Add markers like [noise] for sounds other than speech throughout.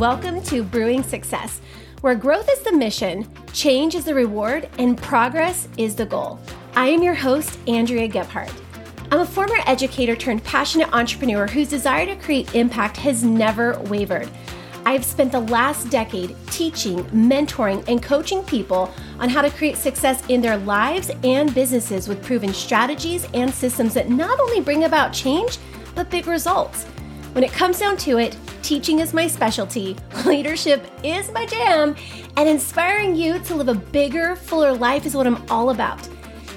welcome to Brewing Success, where growth is the mission, change is the reward, and progress is the goal. I am your host, Andrea Gebhardt. I'm a former educator turned passionate entrepreneur whose desire to create impact has never wavered. I've spent the last decade teaching, mentoring, and coaching people on how to create success in their lives and businesses with proven strategies and systems that not only bring about change, but big results. When it comes down to it, teaching is my specialty, [laughs] leadership is my jam, and inspiring you to live a bigger, fuller life is what I'm all about.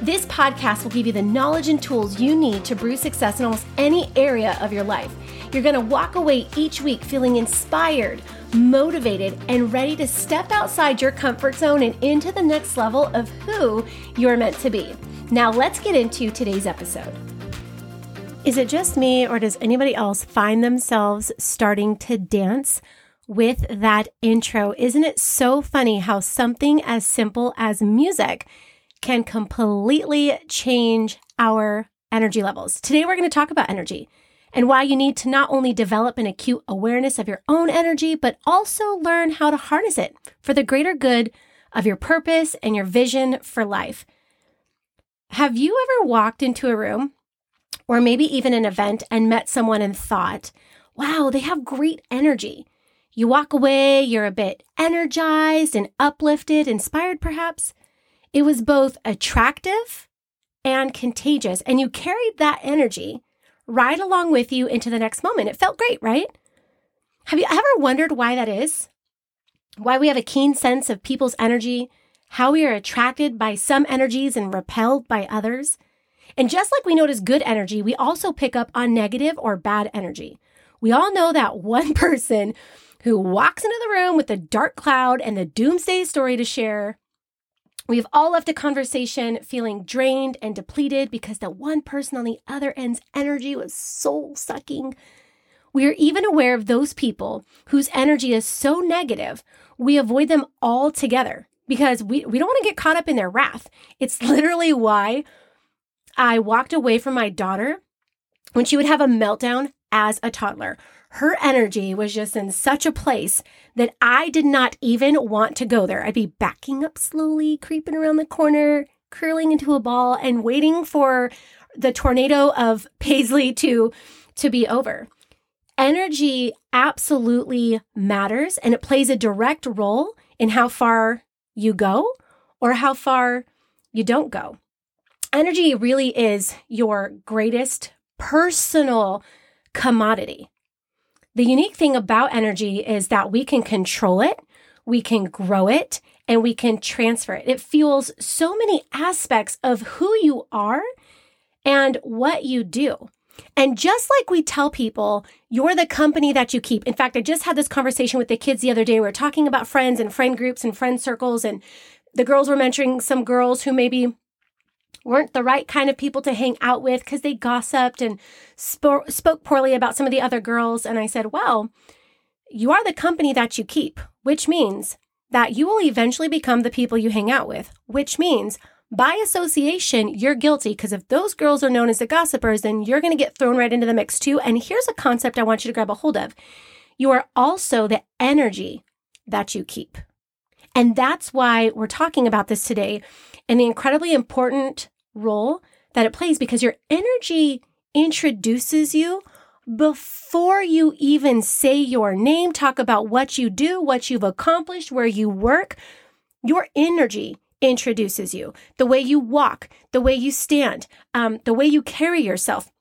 This podcast will give you the knowledge and tools you need to brew success in almost any area of your life. You're going to walk away each week feeling inspired, motivated, and ready to step outside your comfort zone and into the next level of who you're meant to be. Now, let's get into today's episode. Is it just me, or does anybody else find themselves starting to dance with that intro? Isn't it so funny how something as simple as music can completely change our energy levels? Today, we're going to talk about energy and why you need to not only develop an acute awareness of your own energy, but also learn how to harness it for the greater good of your purpose and your vision for life. Have you ever walked into a room or maybe even an event and met someone and thought, wow, they have great energy. You walk away, you're a bit energized and uplifted, inspired perhaps. It was both attractive and contagious, and you carried that energy right along with you into the next moment. It felt great, right? Have you ever wondered why that is? Why we have a keen sense of people's energy, how we are attracted by some energies and repelled by others? And just like we notice good energy, we also pick up on negative or bad energy. We all know that [laughs] one person who walks into the room with a dark cloud and the doomsday story to share. We've all left a conversation feeling drained and depleted because the one person on the other end's energy was soul sucking. We are even aware of those people whose energy is so negative, we avoid them altogether because we, we don't want to get caught up in their wrath. It's [laughs] literally why I walked away from my daughter when she would have a meltdown as a toddler. Her energy was just in such a place that I did not even want to go there. I'd be backing up slowly, creeping around the corner, curling into a ball, and waiting for the tornado of [laughs] Paisley to, to be over. Energy absolutely matters and it plays a direct role in how far you go or how far you don't go energy really is your greatest personal commodity. The unique thing about energy is that we can control it, we can grow it, and we can transfer it. It fuels so many aspects of who you are and what you do. And just like we tell people, you're the company that you keep. In fact, I just had this conversation with the kids the other day. We were talking about friends and friend groups and friend circles, and the girls were mentioning some girls who maybe weren't the right kind of people to hang out with because they gossiped and sp- spoke poorly about some of the other girls. And I said, well, you are the company that you keep, which means that you will eventually become the people you hang out with, which means by association, you're guilty because if those girls are known as the gossipers, then you're going to get thrown right into the mix too. And here's a concept I want you to grab a hold of you are also the energy that you keep. And that's why we're talking about this today and the incredibly important role that it plays because your energy introduces you before you even say your name, talk about what you do, what you've accomplished, where you work. Your energy introduces you, the way you walk, the way you stand, um, the way you carry yourself.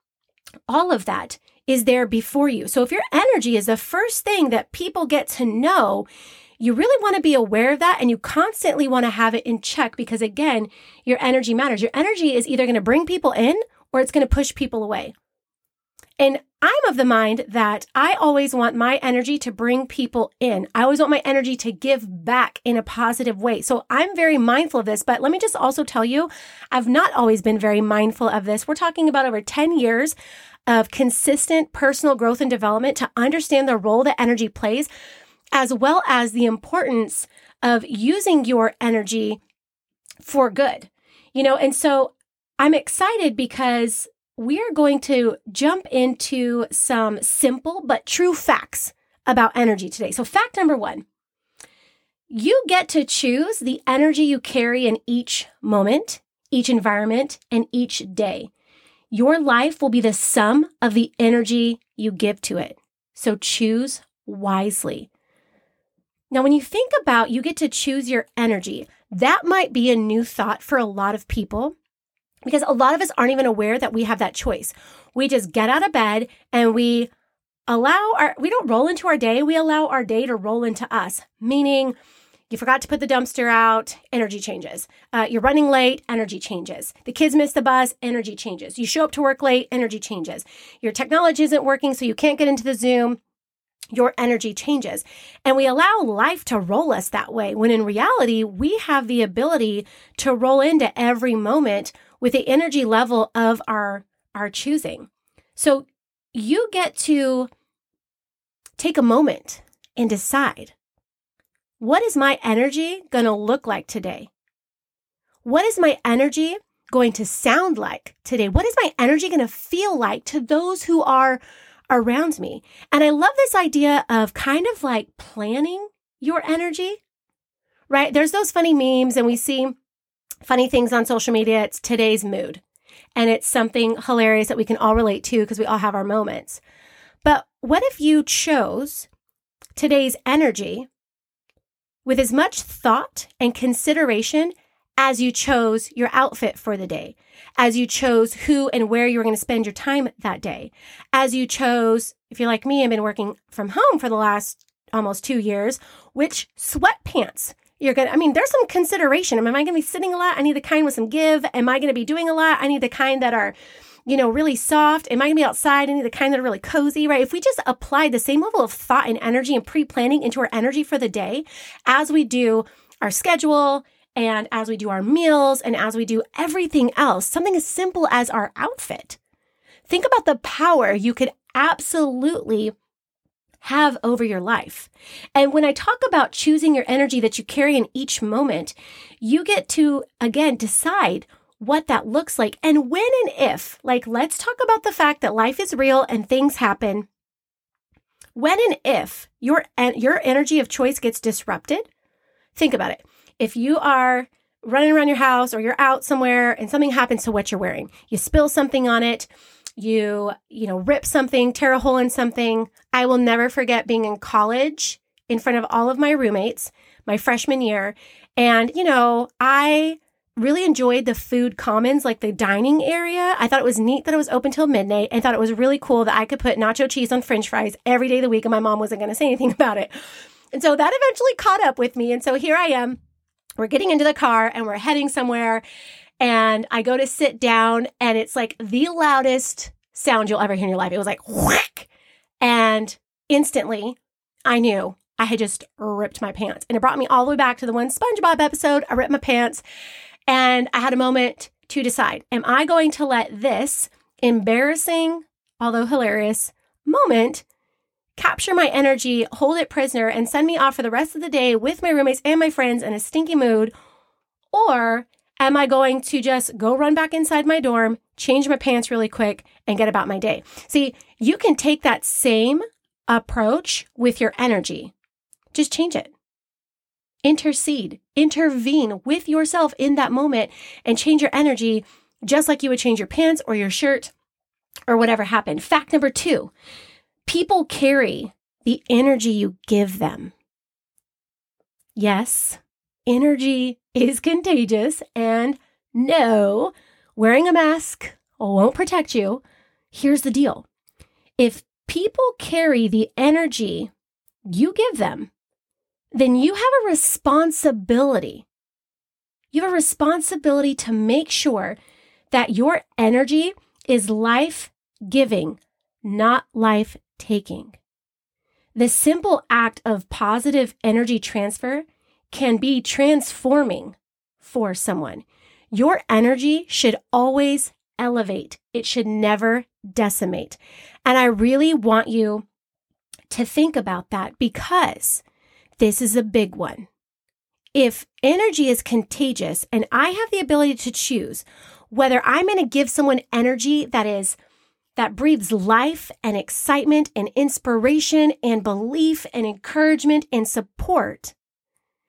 All of that is there before you. So if your energy is the first thing that people get to know, you really want to be aware of that and you constantly want to have it in check because again, your energy matters. Your energy is either going to bring people in or it's going to push people away. And I'm of the mind that I always want my energy to bring people in. I always want my energy to give back in a positive way. So I'm very mindful of this. But let me just also tell you, I've not always been very mindful of this. We're talking about over 10 years of consistent personal growth and development to understand the role that energy plays as well as the importance of using your energy for good. You know, and so I'm excited because we are going to jump into some simple but true facts about energy today. So, fact number one you get to choose the energy you carry in each moment, each environment, and each day. Your life will be the sum of the energy you give to it. So choose wisely. Now, when you think about you get to choose your energy, that might be a new thought for a lot of people because a lot of us aren't even aware that we have that choice. We just get out of bed and we allow our, we don't roll into our day, we allow our day to roll into us, meaning, you forgot to put the dumpster out, energy changes. Uh, you're running late, energy changes. The kids miss the bus, energy changes. You show up to work late, energy changes. Your technology isn't working, so you can't get into the Zoom, your energy changes. And we allow life to roll us that way when in reality, we have the ability to roll into every moment with the energy level of our, our choosing. So you get to take a moment and decide what is my energy going to look like today? What is my energy going to sound like today? What is my energy going to feel like to those who are around me? And I love this idea of kind of like planning your energy, right? There's those funny memes and we see funny things on social media. It's today's mood. And it's something hilarious that we can all relate to because we all have our moments. But what if you chose today's energy with as much thought and consideration as you chose your outfit for the day, as you chose who and where you were going to spend your time that day, as you chose, if you're like me, I've been working from home for the last almost two years, which sweatpants you're going to, I mean, there's some consideration. Am I going to be sitting a lot? I need the kind with some give. Am I going to be doing a lot? I need the kind that are, you know, really soft? Am I going to be outside? I need the kind that are really cozy, right? If we just apply the same level of thought and energy and pre planning into our energy for the day as we do our schedule and as we do our meals and as we do everything else, something as simple as our outfit. Think about the power you could absolutely have over your life. And when I talk about choosing your energy that you carry in each moment, you get to, again, decide what that looks like and when and if. Like, let's talk about the fact that life is real and things happen. When and if your, your energy of choice gets disrupted, think about it. If you are running around your house or you're out somewhere and something happens to what you're wearing, you spill something on it, you, you know, rip something, tear a hole in something. I will never forget being in college in front of all of my roommates my freshman year. And, you know, I really enjoyed the food commons, like the dining area. I thought it was neat that it was open till midnight and thought it was really cool that I could put nacho cheese on french fries every day of the week and my mom wasn't going to say anything [laughs] about it. And so that eventually caught up with me. And so here I am. We're getting into the car and we're heading somewhere. And I go to sit down and it's like the loudest sound you'll ever hear in your life. It was like whack. And instantly I knew I had just ripped my pants. And it brought me all the way back to the one SpongeBob episode. I ripped my pants and I had a moment to decide Am I going to let this embarrassing, although hilarious, moment capture my energy, hold it prisoner, and send me off for the rest of the day with my roommates and my friends in a stinky mood? Or am I going to just go run back inside my dorm, change my pants really quick, and get about my day? See, you can take that same approach with your energy. Just change it intercede, intervene with yourself in that moment and change your energy just like you would change your pants or your shirt or whatever happened. Fact number two people carry the energy you give them. Yes, energy is contagious, and no, wearing a mask won't protect you. Here's the deal if people carry the energy you give them, then you have a responsibility. You have a responsibility to make sure that your energy is life giving, not life taking. The simple act of positive energy transfer can be transforming for someone. Your energy should always elevate, it should never decimate. And I really want you to think about that because this is a big one. If energy is contagious and I have the ability to choose whether I'm going to give someone energy that is that breathes life and excitement and inspiration and belief and encouragement and support.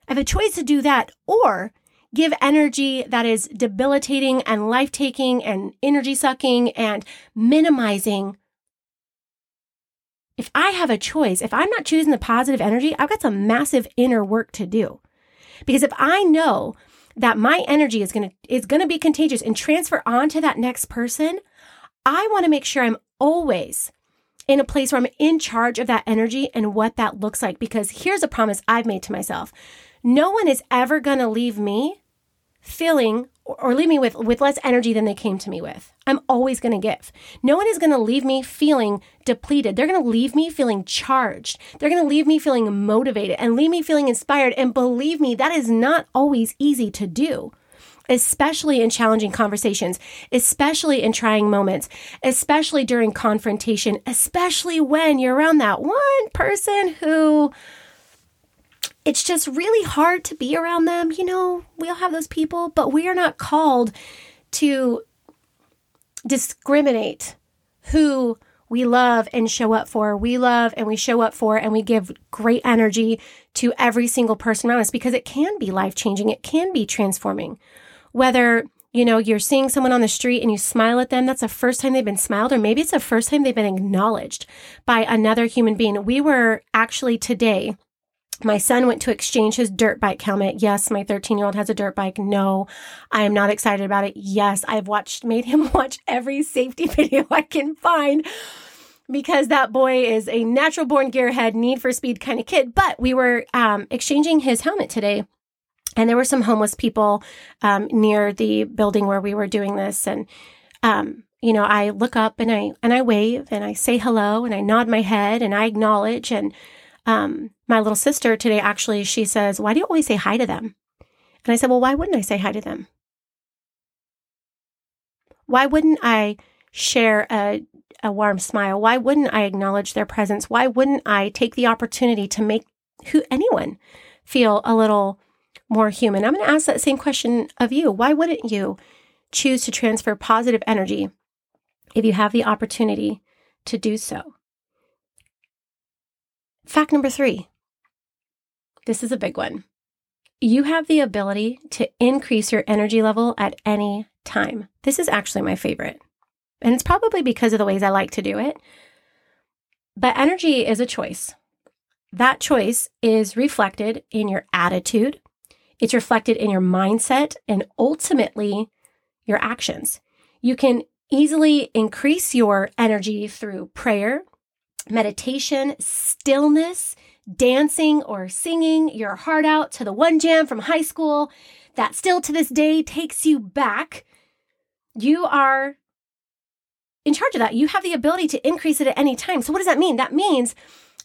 I have a choice to do that or give energy that is debilitating and life taking and energy sucking and minimizing. If I have a choice, if I'm not choosing the positive energy, I've got some massive inner work to do. Because if I know that my energy is going to is going to be contagious and transfer on to that next person, I want to make sure I'm always in a place where I'm in charge of that energy and what that looks like because here's a promise I've made to myself. No one is ever going to leave me feeling or leave me with with less energy than they came to me with. I'm always going to give. No one is going to leave me feeling depleted. They're going to leave me feeling charged. They're going to leave me feeling motivated and leave me feeling inspired and believe me that is not always easy to do. Especially in challenging conversations, especially in trying moments, especially during confrontation, especially when you're around that one person who it's just really hard to be around them. You know, we all have those people, but we are not called to discriminate who we love and show up for. We love and we show up for and we give great energy to every single person around us because it can be life changing. It can be transforming. Whether you know, you're seeing someone on the street and you smile at them. That's the first time they've been smiled, or maybe it's the first time they've been acknowledged by another human being. We were actually today my son went to exchange his dirt bike helmet. Yes, my 13 year old has a dirt bike. No, I am not excited about it. Yes, I've watched, made him [laughs] watch every safety [laughs] video I can find because that boy is a natural born gearhead, need for speed kind of kid. But we were um, exchanging his helmet today. And there were some homeless people um, near the building where we were doing this. And, um, you know, I look up and I, and I wave and I say hello and I nod my head and I acknowledge and, um, my little sister today actually, she says, Why do you always say hi to them? And I said, Well, why wouldn't I say hi to them? Why wouldn't I share a, a warm smile? Why wouldn't I acknowledge their presence? Why wouldn't I take the opportunity to make who anyone feel a little more human? I'm going to ask that same question of you. Why wouldn't you choose to transfer positive energy if you have the opportunity to do so? Fact number three this is a big one. You have the ability to increase your energy level at any time. This is actually my favorite. And it's probably because of the ways I like to do it. But energy is a choice. That choice is reflected in your attitude, it's reflected in your mindset, and ultimately your actions. You can easily increase your energy through prayer, meditation, stillness, dancing or singing your heart out to the one jam from high school that still to this day takes you back. You are in charge of that. You have the ability to increase it at any time. So, what does that mean? That means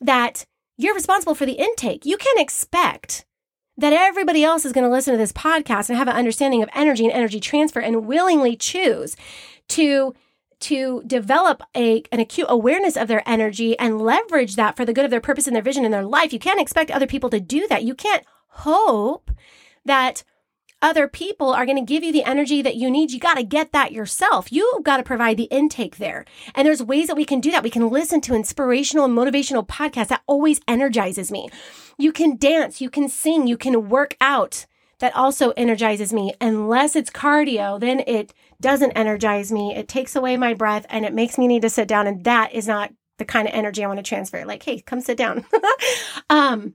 that you're responsible for the intake. You can't expect that everybody else is going to listen to this podcast and have an understanding of energy and energy transfer and willingly choose to to develop a, an acute awareness of their energy and leverage that for the good of their purpose and their vision in their life. You can't expect other people to do that. You can't hope that other people are going to give you the energy that you need. You got to get that yourself. You've got to provide the intake there. And there's ways that we can do that. We can listen to inspirational and motivational podcasts. That always energizes me. You can dance, you can sing, you can work out. That also energizes me. Unless it's cardio, then it doesn't energize me. It takes away my breath and it makes me need to sit down. And that is not the kind of energy I want to transfer. Like, hey, come sit down. [laughs] um,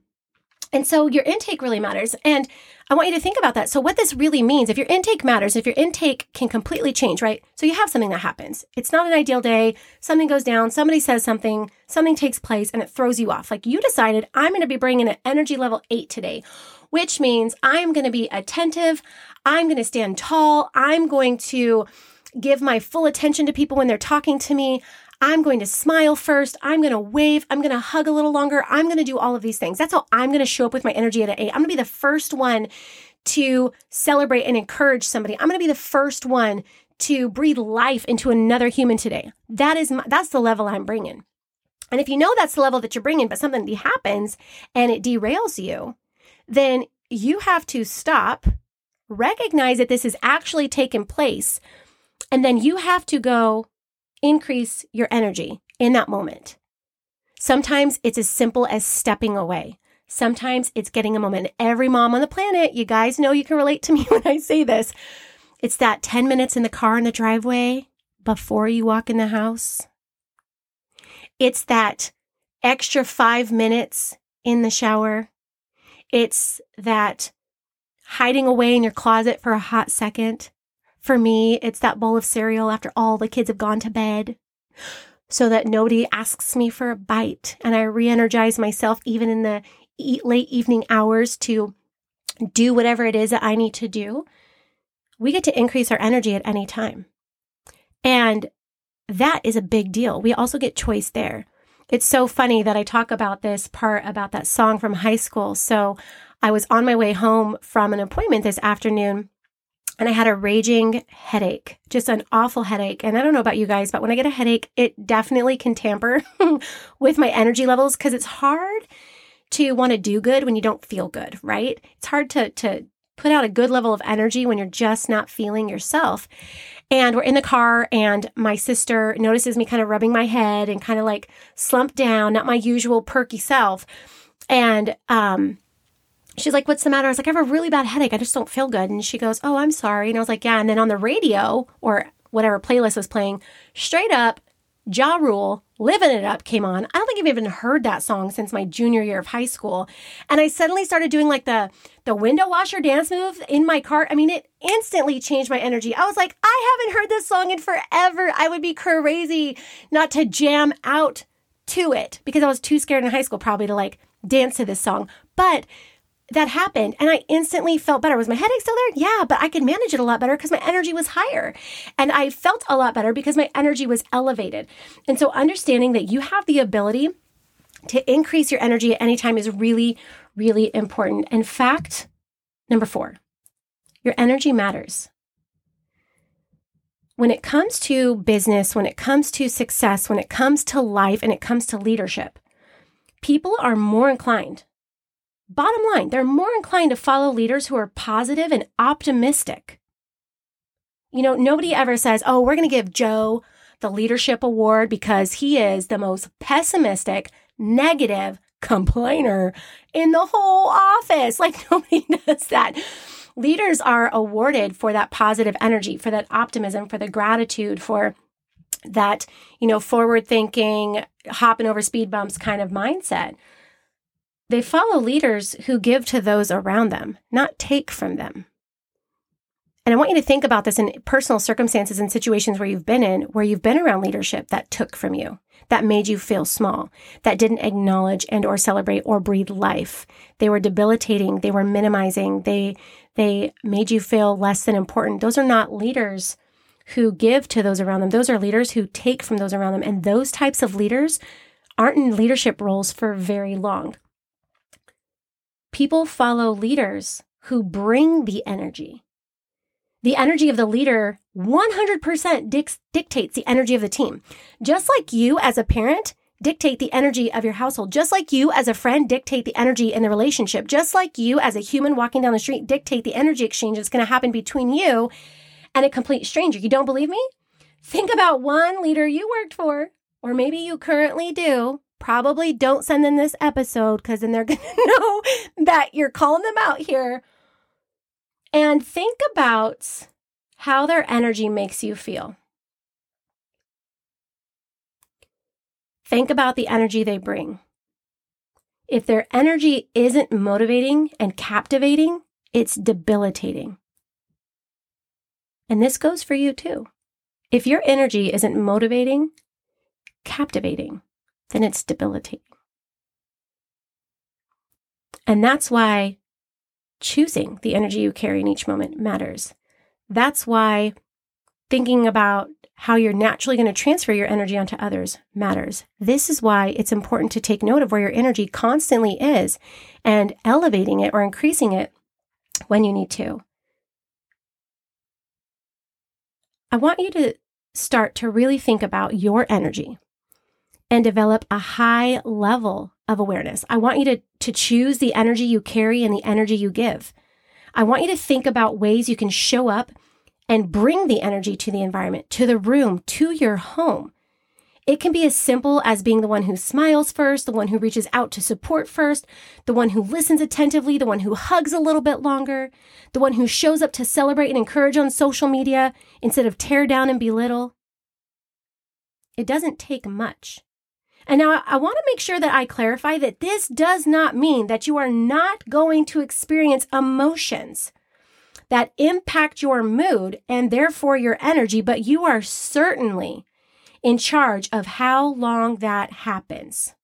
and so your intake really matters. And I want you to think about that. So, what this really means, if your intake matters, if your intake can completely change, right? So, you have something that happens. It's not an ideal day. Something goes down. Somebody says something. Something takes place and it throws you off. Like you decided, I'm going to be bringing an energy level eight today, which means I'm going to be attentive. I'm going to stand tall. I'm going to give my full attention to people when they're talking to me. I'm going to smile first. I'm going to wave. I'm going to hug a little longer. I'm going to do all of these things. That's how I'm going to show up with my energy at an eight. I'm going to be the first one to celebrate and encourage somebody. I'm going to be the first one to breathe life into another human today. That is my, that's the level I'm bringing. And if you know that's the level that you're bringing, but something happens and it derails you, then you have to stop recognize that this is actually taken place. And then you have to go increase your energy in that moment. Sometimes it's as simple as stepping away. Sometimes it's getting a moment. Every mom on the planet, you guys know you can relate to me [laughs] when I say this. It's that 10 minutes in the car in the driveway before you walk in the house. It's that extra five minutes in the shower. It's that hiding away in your closet for a hot second. For me, it's that bowl of cereal after all the kids have gone to bed so that nobody asks me for a bite and I re energize myself even in the late evening hours to do whatever it is that I need to do. We get to increase our energy at any time. And that is a big deal. We also get choice there. It's so funny that I talk about this part about that song from high school. So I was on my way home from an appointment this afternoon and I had a raging headache, just an awful headache. And I don't know about you guys, but when I get a headache, it definitely can tamper [laughs] with my energy levels because it's hard to want to do good when you don't feel good, right? It's hard to to put out a good level of energy when you're just not feeling yourself. And we're in the car, and my sister notices me kind of rubbing my head and kind of like slumped down, not my usual perky self. And um, she's like, What's the matter? I was like, I have a really bad headache. I just don't feel good. And she goes, Oh, I'm sorry. And I was like, Yeah. And then on the radio or whatever playlist was playing, straight up, Ja Rule, Living It Up came on. I don't think I've even heard that song since my junior year of high school. And I suddenly started doing like the the window washer dance move in my car. I mean, it instantly changed my energy. I was like, I haven't heard this song in forever. I would be crazy not to jam out to it because I was too scared in high school probably to like dance to this song. But that happened and I instantly felt better. Was my headache still there? Yeah, but I could manage it a lot better because my energy was higher. And I felt a lot better because my energy was elevated. And so understanding that you have the ability to increase your energy at any time is really, really important. In fact, number four, your energy matters. When it comes to business, when it comes to success, when it comes to life, and it comes to leadership, people are more inclined Bottom line, they're more inclined to follow leaders who are positive and optimistic. You know, nobody ever says, oh, we're going to give Joe the leadership award because he is the most pessimistic, negative complainer in the whole office. [laughs] Like, nobody [laughs] does that. Leaders are awarded for that positive energy, for that optimism, for the gratitude, for that, you know, forward thinking, hopping over speed bumps kind of mindset. They follow leaders who give to those around them, not take from them. And I want you to think about this in personal circumstances and situations where you've been in, where you've been around leadership that took from you, that made you feel small, that didn't acknowledge and or celebrate or breathe life. They were debilitating, they were minimizing, they they made you feel less than important. Those are not leaders who give to those around them. Those are leaders who take from those around them. And those types of leaders aren't in leadership roles for very long. People follow leaders who bring the energy. The energy of the leader 100% dic- dictates the energy of the team. Just like you as a parent dictate the energy of your household, just like you as a friend dictate the energy in the relationship, just like you as a human walking down the street dictate the energy exchange that's going to happen between you and a complete stranger. You don't believe me? Think about one leader you worked for, or maybe you currently do, probably don't send them this episode because then they're [laughs] going to know that you're calling them out here. And think about how their energy makes you feel. Think about the energy they bring. If their energy isn't motivating and captivating, it's debilitating. And this goes for you too. If your energy isn't motivating, captivating, then it's debilitating. And that's why choosing the energy you carry in each moment matters. That's why thinking about how you're naturally going to transfer your energy onto others matters. This is why it's important to take note of where your energy constantly is and elevating it or increasing it when you need to. I want you to start to really think about your energy and develop a high level of awareness. I want you to, to choose the energy you carry and the energy you give. I want you to think about ways you can show up and bring the energy to the environment, to the room, to your home. It can be as simple as being the one who smiles first, the one who reaches out to support first, the one who listens attentively, the one who hugs a little bit longer, the one who shows up to celebrate and encourage on social media instead of tear down and belittle. It doesn't take much. And now I want to make sure that I clarify that this does not mean that you are not going to experience emotions that impact your mood and therefore your energy, but you are certainly in charge of how long that happens.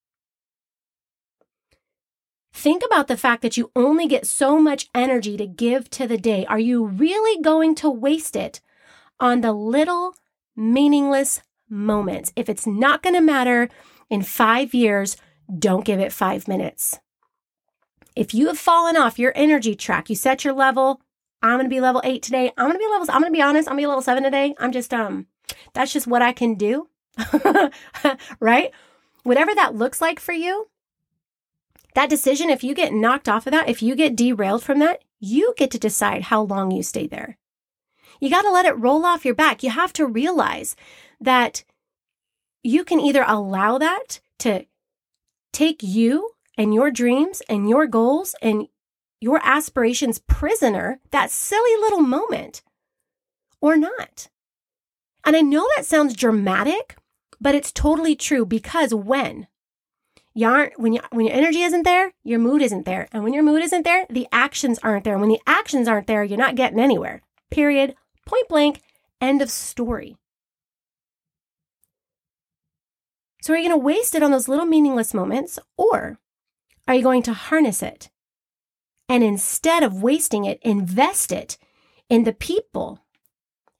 Think about the fact that you only get so much energy to give to the day. Are you really going to waste it on the little meaningless moments? If it's not going to matter in five years, don't give it five minutes. If you have fallen off your energy track, you set your level. I'm going to be level eight today. I'm going to be level, I'm going to be honest. I'm going to be level seven today. I'm just, um, that's just what I can do. [laughs] right? Whatever that looks like for you, that decision, if you get knocked off of that, if you get derailed from that, you get to decide how long you stay there. You got to let it roll off your back. You have to realize that you can either allow that to take you and your dreams and your goals and your aspirations prisoner, that silly little moment, or not. And I know that sounds dramatic, but it's totally true because when you aren't when you when your energy isn't there, your mood isn't there. And when your mood isn't there, the actions aren't there. And when the actions aren't there, you're not getting anywhere. Period. Point blank. End of story. So are you going to waste it on those little meaningless moments or are you going to harness it? And instead of wasting it, invest it in the people,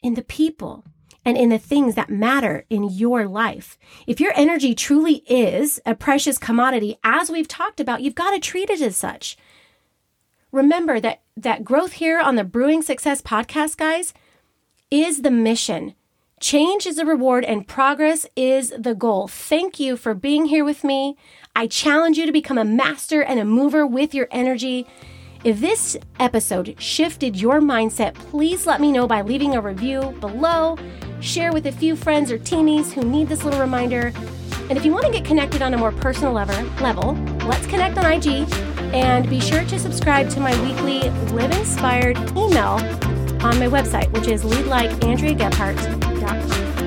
in the people and in the things that matter in your life. If your energy truly is a precious commodity, as we've talked about, you've got to treat it as such. Remember that that growth here on the Brewing Success podcast, guys, is the mission. Change is a reward and progress is the goal. Thank you for being here with me. I challenge you to become a master and a mover with your energy. If this episode shifted your mindset, please let me know by leaving a review below share with a few friends or teenies who need this little reminder. And if you want to get connected on a more personal level, let's connect on IG and be sure to subscribe to my weekly Live Inspired email on my website, which is WhatsApp.